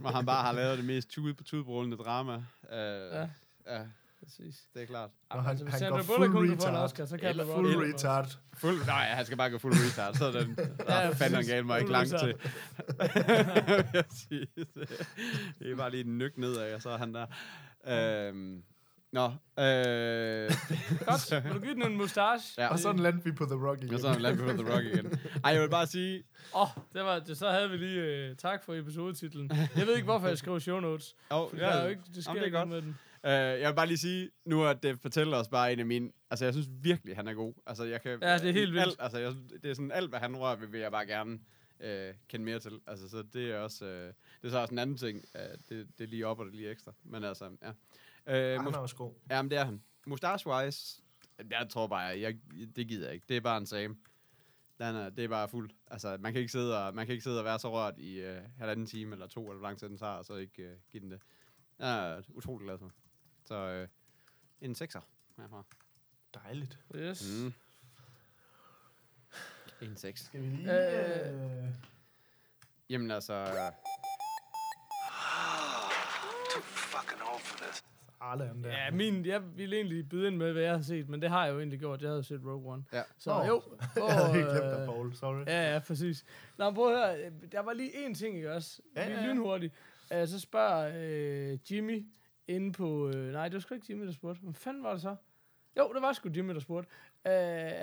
Hvor han bare har lavet det mest tude, tudbrølende drama. Uh, ja. ja, præcis. det er klart. Jamen, han, altså, hvis han Sandra går Bullock, full kan få en retard. Oscar, så kan Eller Full også. retard. Fuld, nej, han skal bare gå fuld retard, så er den, [laughs] der Ja, ja, fanden præcis. gav mig ikke Fuld langt retard. til. jeg [laughs] sige. det er bare lige en nyk nedad, og så er han der. Øhm, nå, øh, Godt, vil du give den en mustache? Ja. Og sådan landte vi på The Rock igen. og så er han landet på The Rock igen. Ej, jeg vil bare sige, Åh, oh, det var, det, så havde vi lige øh, tak for episodetitlen. Jeg ved ikke, hvorfor jeg skrev show notes. oh, ja, der er jo ikke, det sker Jamen, det ikke noget med den. Øh, jeg vil bare lige sige, nu at det fortæller os bare en af mine... Altså, jeg synes virkelig, han er god. Altså, jeg kan... Ja, det er helt vildt. Alt, altså, jeg, det er sådan alt, hvad han rører ved, vil jeg bare gerne øh, kende mere til. Altså, så det er også... Øh, det er så også en anden ting. Øh, det, det er lige op, og det er lige ekstra. Men altså, ja. Øh, Han er også god. ja, men det er han. Mustache-wise, jeg tror bare, jeg, det gider jeg ikke. Det er bare en same. Den er, det er bare fuldt. Altså, man kan ikke sidde og, man kan ikke sidde og være så rørt i øh, halvanden time eller to, eller hvor lang tid den tager, og så ikke øh, give den det. Jeg er utrolig glad for. Så øh, en sekser herfra. Dejligt. Yes. Mm. En seks. Skal vi lige... Øh. Øh, Jamen altså, Too fucking old for this. Arle han der. Ja, min, jeg ville egentlig byde ind med, hvad jeg har set, men det har jeg jo egentlig gjort. Jeg havde set Rogue One. ja. Så Nå. jo. [laughs] jeg havde helt glemt øh, dig, Paul. Sorry. Ja, ja, præcis. Nå, prøv at høre. Der var lige én ting, ikke også? Ja, Lige ja, ja. lynhurtigt. Uh, så spørger øh, Jimmy inde på... Øh, nej, det var sgu ikke Jimmy, der spurgte. Hvad fanden var det så? Jo, det var sgu Jimmy, der spurgte. Uh,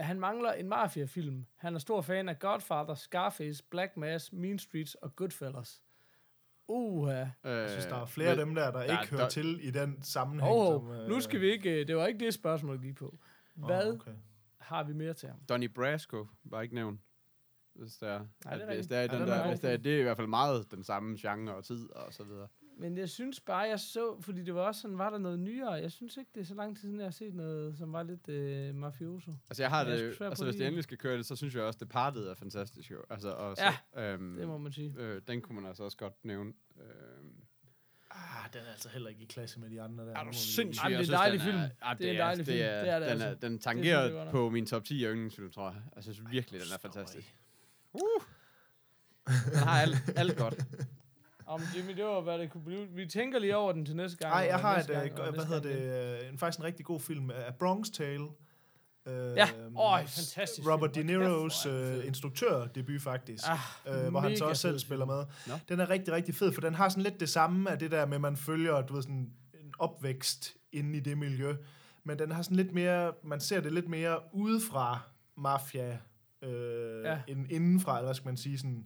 han mangler en mafia-film. Han er stor fan af Godfather, Scarface, Black Mass, Mean Streets og Goodfellas. Uha. Øh, Jeg synes, der er flere af dem der, der der- ikke hører der- til i den sammenhæng. Åh, som, oh, øh, nu skal vi ikke... øh, Det var ikke det spørgsmål, gik på. Hvad Åh, okay. har vi mere til ham? Donnie Brasco var ikke nævnt. Hvis det er, Nej, det er at hvis det er, den er der, hvis rigtig. det er, det er i hvert fald meget den samme genre og tid og så videre. Men jeg synes bare, jeg så, fordi det var også sådan, var der noget nyere. Jeg synes ikke, det er så lang tid siden, jeg har set noget, som var lidt øh, mafioso. Altså jeg har Men jeg er det, på altså hvis det endelig skal køre det, så synes jeg også, det partet er fantastisk jo. Altså, og så, øhm, Det må man sige. øh, den kunne man altså også godt nævne. Øhm, Ah, den er altså heller ikke i klasse med de andre der. er du må vi- sindssyg? Ej, men Jeg det er en dejlig den film. ah, Det er en dejlig det film. Er, Det er det den, altså. er, den synes tangerer jeg på min top 10 af yndlingsfilm, tror jeg. Altså, jeg synes virkelig, den er fantastisk. Sorry. Den har alt, alt godt. [laughs] Om Jimmy, det var, hvad det kunne blive. Vi tænker lige over den til næste gang. Nej, jeg har et, gang, øh, hvad hedder det, øh, en, faktisk en rigtig god film af Bronx Tale. Øh, Ja, åh, fantastisk Robert. De Niro's øh, instruktørdebut faktisk. Ah, øh, hvor han så også selv spiller med. Nå. Den er rigtig, rigtig fed, for den har sådan lidt det samme af det der med, at man følger, du ved, sådan en opvækst inde i det miljø. Men den har sådan lidt mere, man ser det lidt mere udefra mafia, øh, Ja. ja. end indenfra, eller hvad skal man sige. Sådan,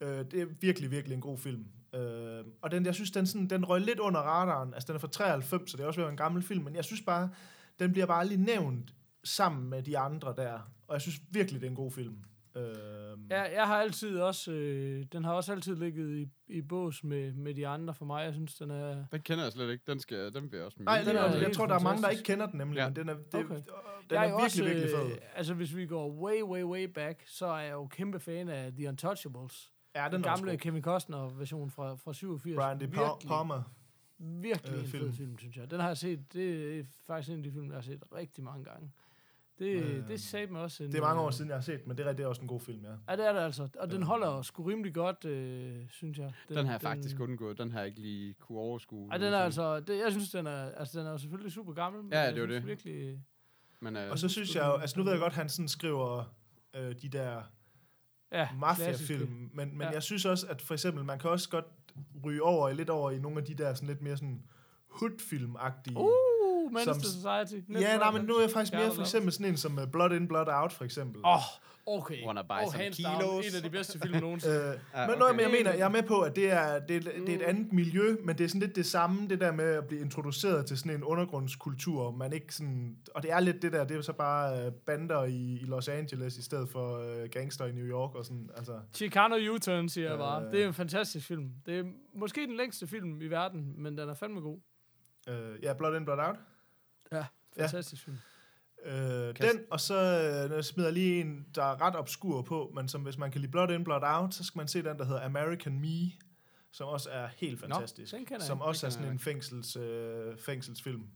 øh, det er virkelig, virkelig en god film. Øh, og den, jeg synes, den, sådan, den røg lidt under radaren. Altså, den er fra 93, så det er også ved at være en gammel film, men jeg synes bare, den bliver bare lige nævnt sammen med de andre der. Og jeg synes virkelig, det er en god film. Øhm, Ja, jeg har altid også, øh, den har også altid ligget i, i bås med, med de andre for mig. Jeg synes, den er... Den kender jeg slet ikke. Den, skal, den jeg også Nej, den er, er jeg helt tror, der er mange, der ikke kender den nemlig, Ja. men den er, det, Okay. den jeg er jo virkelig, også, virkelig fed. Øh, altså, hvis vi går way, way, way back, så er jeg jo kæmpe fan af The Untouchables. Ja, Den, den den også gamle. Kevin Costner-version fra, fra 87. Brian De virkelig, Palma. virkelig øh, en film. fed film, synes jeg. Den har jeg set, det er faktisk en af de film, jeg har set rigtig mange gange. Det, Øh, det sagde mig også en... Det er mange år øh, siden, jeg har set den, men det er, det er også en god film, ja. Ja, det er det altså. Og den Øh. holder sgu rimelig godt, øh, synes jeg. Den har jeg faktisk undgået. Den har jeg ikke lige kunne overskue. Ja, den er altså, det, jeg synes, den er, altså, den er jo selvfølgelig super gammel. men Ja, det er det. Virkelig, Men, øh, Og så synes jeg jo, altså nu ved jeg godt, at han sådan skriver øh, de der ja, mafiafilm, men, men Ja. jeg synes også, at for eksempel, man kan også godt ryge over i lidt over i nogle af de der sådan lidt mere sådan hood-film-agtige. Uh, Men's Som- Society. ja, nej, men nu er jeg faktisk mere for eksempel sådan en som uh, Blood In, Blood Out, for eksempel. Åh, oh, okay. Wanna buy oh, some hands down, kilos. en af de bedste film nogensinde. Ja, [laughs] men, okay. men jeg mener, jeg er med på, at det er, det, er, det er et Mm. andet miljø, men det er sådan lidt det samme, det der med at blive introduceret til sådan en undergrundskultur, man ikke sådan, og det er lidt det der, det er så bare uh, bander i, i Los Angeles, i stedet for uh, gangster i New York, og sådan, altså, Chicano U-turn, siger jeg bare. Det er en fantastisk film. Det er måske den længste film i verden, men den er fandme god. uh, ja, Blood In, Blood Out. Ja, fantastisk film. Øh, den, og så øh, jeg smider jeg lige en, der er ret obskur på, men som hvis man kan lide Blood In, Blood Out, så skal man se den, der hedder American Me, som også er helt fantastisk. den jeg som ikke. også er sådan en fængsels, øh, fængselsfilm.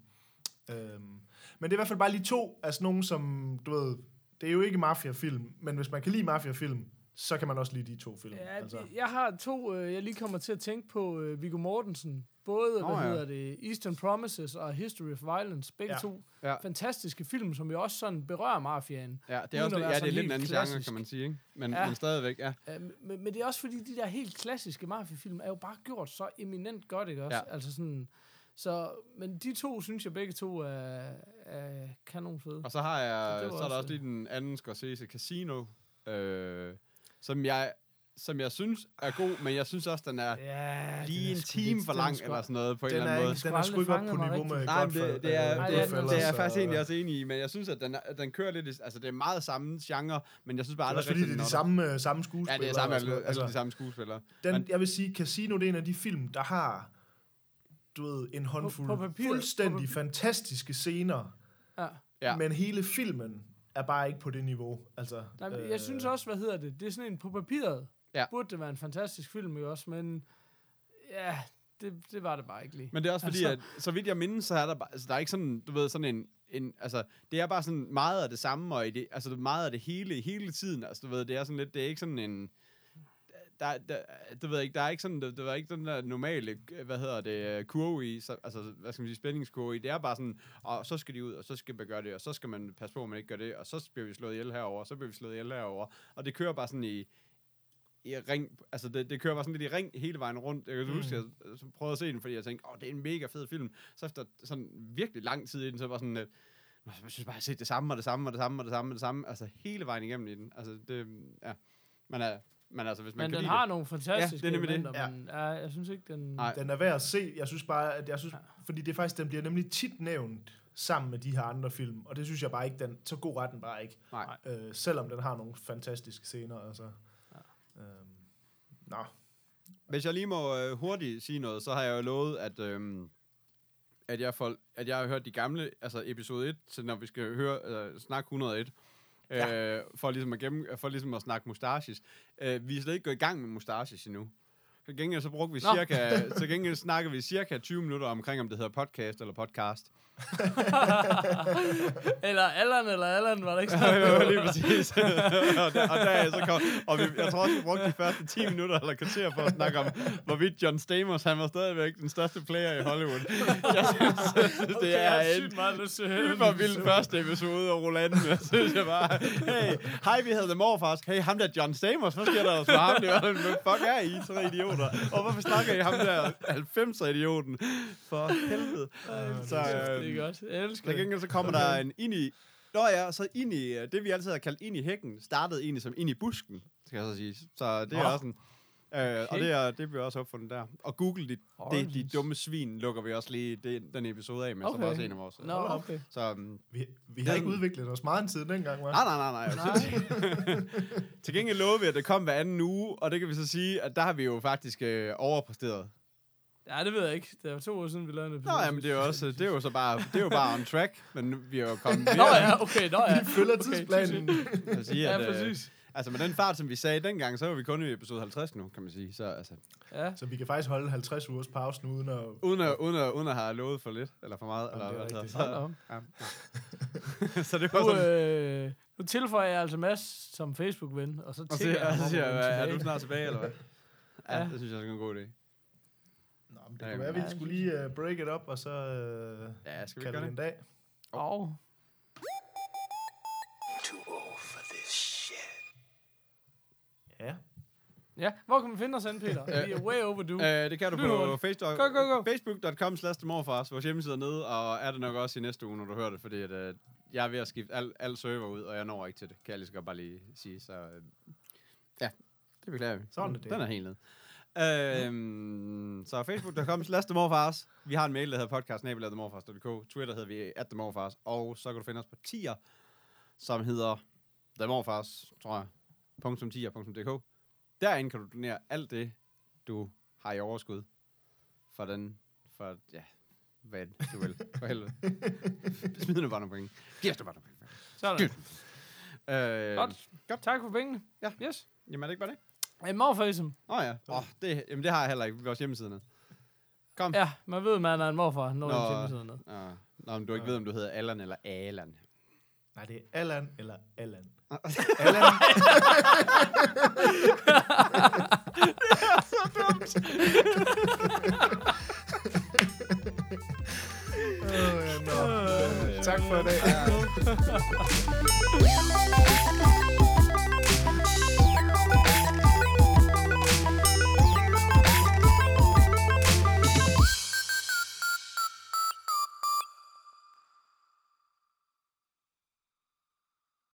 Øhm, men det er i hvert fald bare lige to af sådan nogle, som, du ved, det er jo ikke mafiafilm, men hvis man kan lide mafiafilm, så kan man også lide de to film. Ja, altså. Jeg har to, øh, jeg lige kommer til at tænke på uh, Viggo Mortensen. Både, Nå, hvad ja. hedder det, Eastern Promises og History of Violence. Begge Ja. ja. to Ja. fantastiske film, som jo også sådan berører mafiaen. Ja, det er, også, ja, det er lidt en anden genre, klassisk. kan man sige. Ikke? Men, Ja. men stadigvæk, ja. Uh, men, men det er også fordi, de der helt klassiske mafiafilm er jo bare gjort så eminent godt, ikke også? Ja. Altså sådan, så, men de to, synes jeg begge to er, er kanonfede. Og så har jeg, så, så er der også- også lige den anden Scorsese Casino, øh, som jeg som jeg synes er god, men jeg synes også, den er Ja, lige den er en time for lang, eller sådan noget, på en Den eller er, anden måde. den er sgu ikke op på niveau med Nej, det, det, er, Nej, det, er, den er det er jeg faktisk egentlig også enig i, men jeg synes, at den, er, den kører lidt, altså det er meget samme genre, men jeg synes bare Det er aldrig også fordi, det er de samme, øh, samme skuespillere. Ja, det er samme, alle Altså, de samme skuespillere. Den, Men- jeg vil sige, Casino, det er en af de film, der har, du ved, en håndfuld på papiret- fuldstændig på fantastiske scener, ja. men hele filmen er bare ikke på det niveau. Altså, Nej, men jeg synes også, hvad hedder det? Det er sådan en på papiret. Ja. Burde det være en fantastisk film, ikke også? Men ja, det, det var det bare ikke lige. Men det er også fordi, Altså- at så vidt jeg mindes, så er der bare, altså der er ikke sådan, du ved, sådan en, en altså, det er bare sådan meget af det samme, og i det, altså meget af det hele, hele tiden, altså du ved, det er sådan lidt, det er ikke sådan en, der, der, du ved ikke, der er ikke sådan, det, det var ikke den der normale, hvad hedder det, kurve i, så, altså, hvad skal man sige, spændingskurve i, det er bare sådan, og så skal de ud, og så skal man gøre det, og så skal man passe på, at man ikke gør det, og så bliver vi slået ihjel herover, og så bliver vi slået ihjel herover, og det kører bare sådan i, i ring, altså det, det kører bare sådan lidt i ring hele vejen rundt. Jeg kan Mm. huske, at jeg prøvede at se den, fordi jeg tænkte, åh, det er en mega fed film. Så efter sådan virkelig lang tid i den, så var jeg sådan lidt, "Nå, jeg synes bare, jeg har set det samme, og det samme, og det samme, og det samme, og det samme, altså hele vejen igennem i den. Altså det, ja. Men, uh, men altså, hvis man Men kan den lide har det, nogle fantastiske det er nemlig det. elementer, Ja. men ja, jeg synes ikke, den... Nej. Den er værd at se. Jeg synes bare, at jeg synes, fordi det er faktisk, den bliver nemlig tit nævnt sammen med de her andre film, og det synes jeg bare ikke, den, så god er den bare ikke. nej. Øh, selvom den har nogle fantastiske scener, altså. Ja. Øhm, nå. Hvis jeg lige må øh, hurtigt sige noget, så har jeg jo lovet, at, øhm, at, jeg får, at jeg har hørt de gamle, altså episode 1, til når vi skal høre, øh, snakke 101, øh, for, ligesom at gennem, for ligesom at snakke mustaches. Øh, vi er slet ikke gået i gang med mustaches endnu. Til gengæld så brugte vi Nå. cirka, til gengæld snakker vi cirka 20 minutter omkring, om det hedder podcast eller podcast. [laughs] eller Allan, eller Allan, var det ikke Ja, sådan? jo, lige præcis. [laughs] og, der, og, der, så kom, og vi, jeg tror også, vi brugte de første 10 minutter eller kvarter for at snakke om, hvorvidt John Stamos, han var stadigvæk den største player i Hollywood. Jeg synes, synes det er en hyper vild første episode af Roland. Jeg synes jeg bare, hey, hej, vi hedder The Morfars. Hey, ham der John Stamos, hvad sker der ellers for ham? Det var, fuck er I, så idioter? Og hvorfor snakker I ham der 90'er-idioten? For helvede. Så, Det er godt. Jeg elsker til det. gengæld så kommer der en ind i... Nå ja, så ind i... øh, Det vi altid har kaldt ind i hækken, startede egentlig som ind i busken, skal jeg så sige. Så det er Nå. også en... Øh, og det, er, det bliver også opfundet der. Og Google, de, det, de dumme svin, lukker vi også lige det, den episode af med, okay. som Okay. også en af vores. Nå, Hold op. okay. Så, um, Vi, vi har Den- ikke udviklet os meget siden dengang, hva'? nej, nej, nej, nej. [laughs] Til gengæld lovede vi, at det kom hver anden uge, og det kan vi så sige, at der har vi jo faktisk øh, overpræsteret. Ja, det ved jeg ikke. Det var to år siden, vi lavede en Nå, episode. jamen, det er jo også, det er jo så bare, det er jo bare on track, men vi er jo kommet Nå ja, okay, nå ja. [laughs] Vi følger Okay, tidsplanen. [laughs] at sige, Ja, at, øh, præcis. altså med den fart, som vi sagde dengang, så var vi kun i episode 50 nu, kan man sige. Så altså, Ja. Så vi kan faktisk holde 50 ugers pause nu, uden at... uden at, uden at, uden at have lovet for lidt, eller for meget. Jamen, eller, det er altså, så, op. ja. [laughs] så det var Nu, sådan, øh, nu tilføjer jeg altså Mads som Facebook-ven, og så og så, tænker jeg, og så siger jeg, "Hvad, er du snart tilbage, eller hvad? Ja, Ja. det synes jeg er en god idé. Det kunne være, at vi ja, skulle lige uh, break it up, og så uh, Ja, skal vi kalde gøre det en dag. Au. Too old for this shit. Ja. Ja, hvor kan man finde os hen, Peter? Vi er way overdue. Øh, det kan du på. Facebook, Go, go, go. facebook.com slash demorfars, vores hjemmeside er nede, og er det nok også i næste uge, når du hører det, fordi at, øh, jeg er ved at skifte al, al server ud, og jeg når ikke til det, kan jeg lige så godt bare lige sige. Så øh, ja, det beklager vi. Sådan er det. Den er helt ned. Øhm, så facebook.com slash demorfars. Vi har en mail, der hedder podcast.demorfars.dk. Twitter hedder vi at demorfars. Og så kan du finde os på tier, som hedder demorfars, tror jeg. .tier.dk. Derinde kan du donere alt det, du har i overskud for den, for, ja, hvad du vil, for helvede. Smid nu bare nogle penge. Giv os nu bare nogle penge. Sådan. Øh, Godt. Godt. Tak for pengene. Ja. Yes. Jamen er det ikke bare det? Hey, morfarism. Åh oh, ja, oh, det, jamen, det har jeg heller ikke. Vores hjemmeside ned. Kom. Ja, man ved, man er en morfar, når Nå. man hjemmeside ned. Nå, Nå, men du ikke ved, om du hedder Allan eller Alan. Nej, det er Allan eller Allan. [laughs] Allan. Åh, ja, nå. Tak for i dag. [laughs]